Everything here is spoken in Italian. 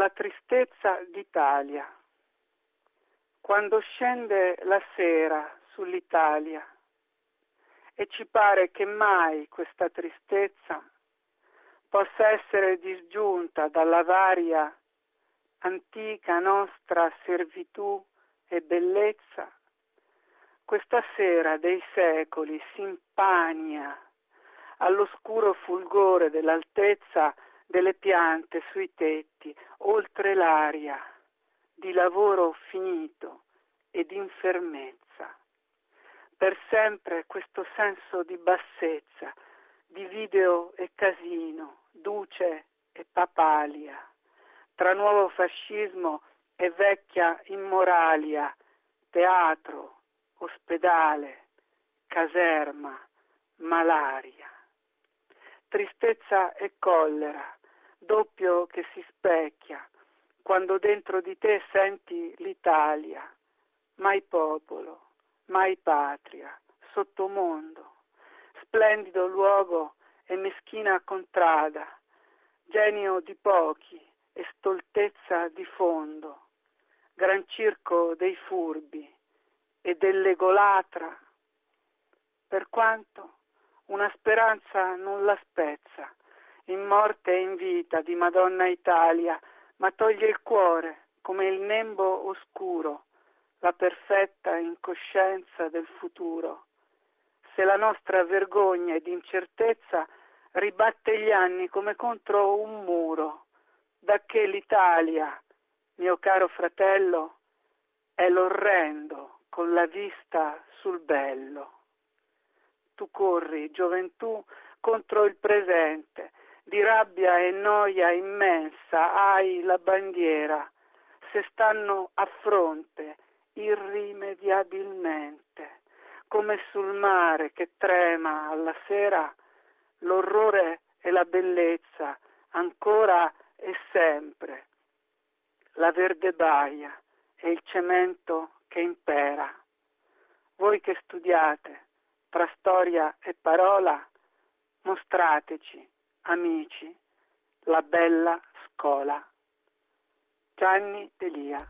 la tristezza d'Italia. Quando scende la sera sull'Italia e ci pare che mai questa tristezza possa essere disgiunta dalla varia antica nostra servitù e bellezza, questa sera dei secoli si impagna all'oscuro fulgore dell'altezza delle piante sui tetti, oltre l'aria di lavoro finito e di infermezza. Per sempre questo senso di bassezza, di video e casino, duce e papalia, tra nuovo fascismo e vecchia immoralia, teatro, ospedale, caserma, malaria. Tristezza e collera, doppio che si specchia, quando dentro di te senti l'Italia, mai popolo, mai patria, sottomondo, splendido luogo e meschina contrada, genio di pochi e stoltezza di fondo, gran circo dei furbi e dell'egolatra, per quanto una speranza non la spezza, in morte e in vita di Madonna Italia, ma toglie il cuore come il nembo oscuro, la perfetta incoscienza del futuro. Se la nostra vergogna ed incertezza ribatte gli anni come contro un muro, da che l'Italia, mio caro fratello, è l'orrendo con la vista sul bello. Tu corri, gioventù, contro il presente, di rabbia e noia immensa hai la bandiera, se stanno a fronte irrimediabilmente, come sul mare che trema alla sera, l'orrore e la bellezza ancora e sempre, la verde baia e il cemento che impera. Voi che studiate tra storia e parola, mostrateci amici, la bella scuola. Gianni Delia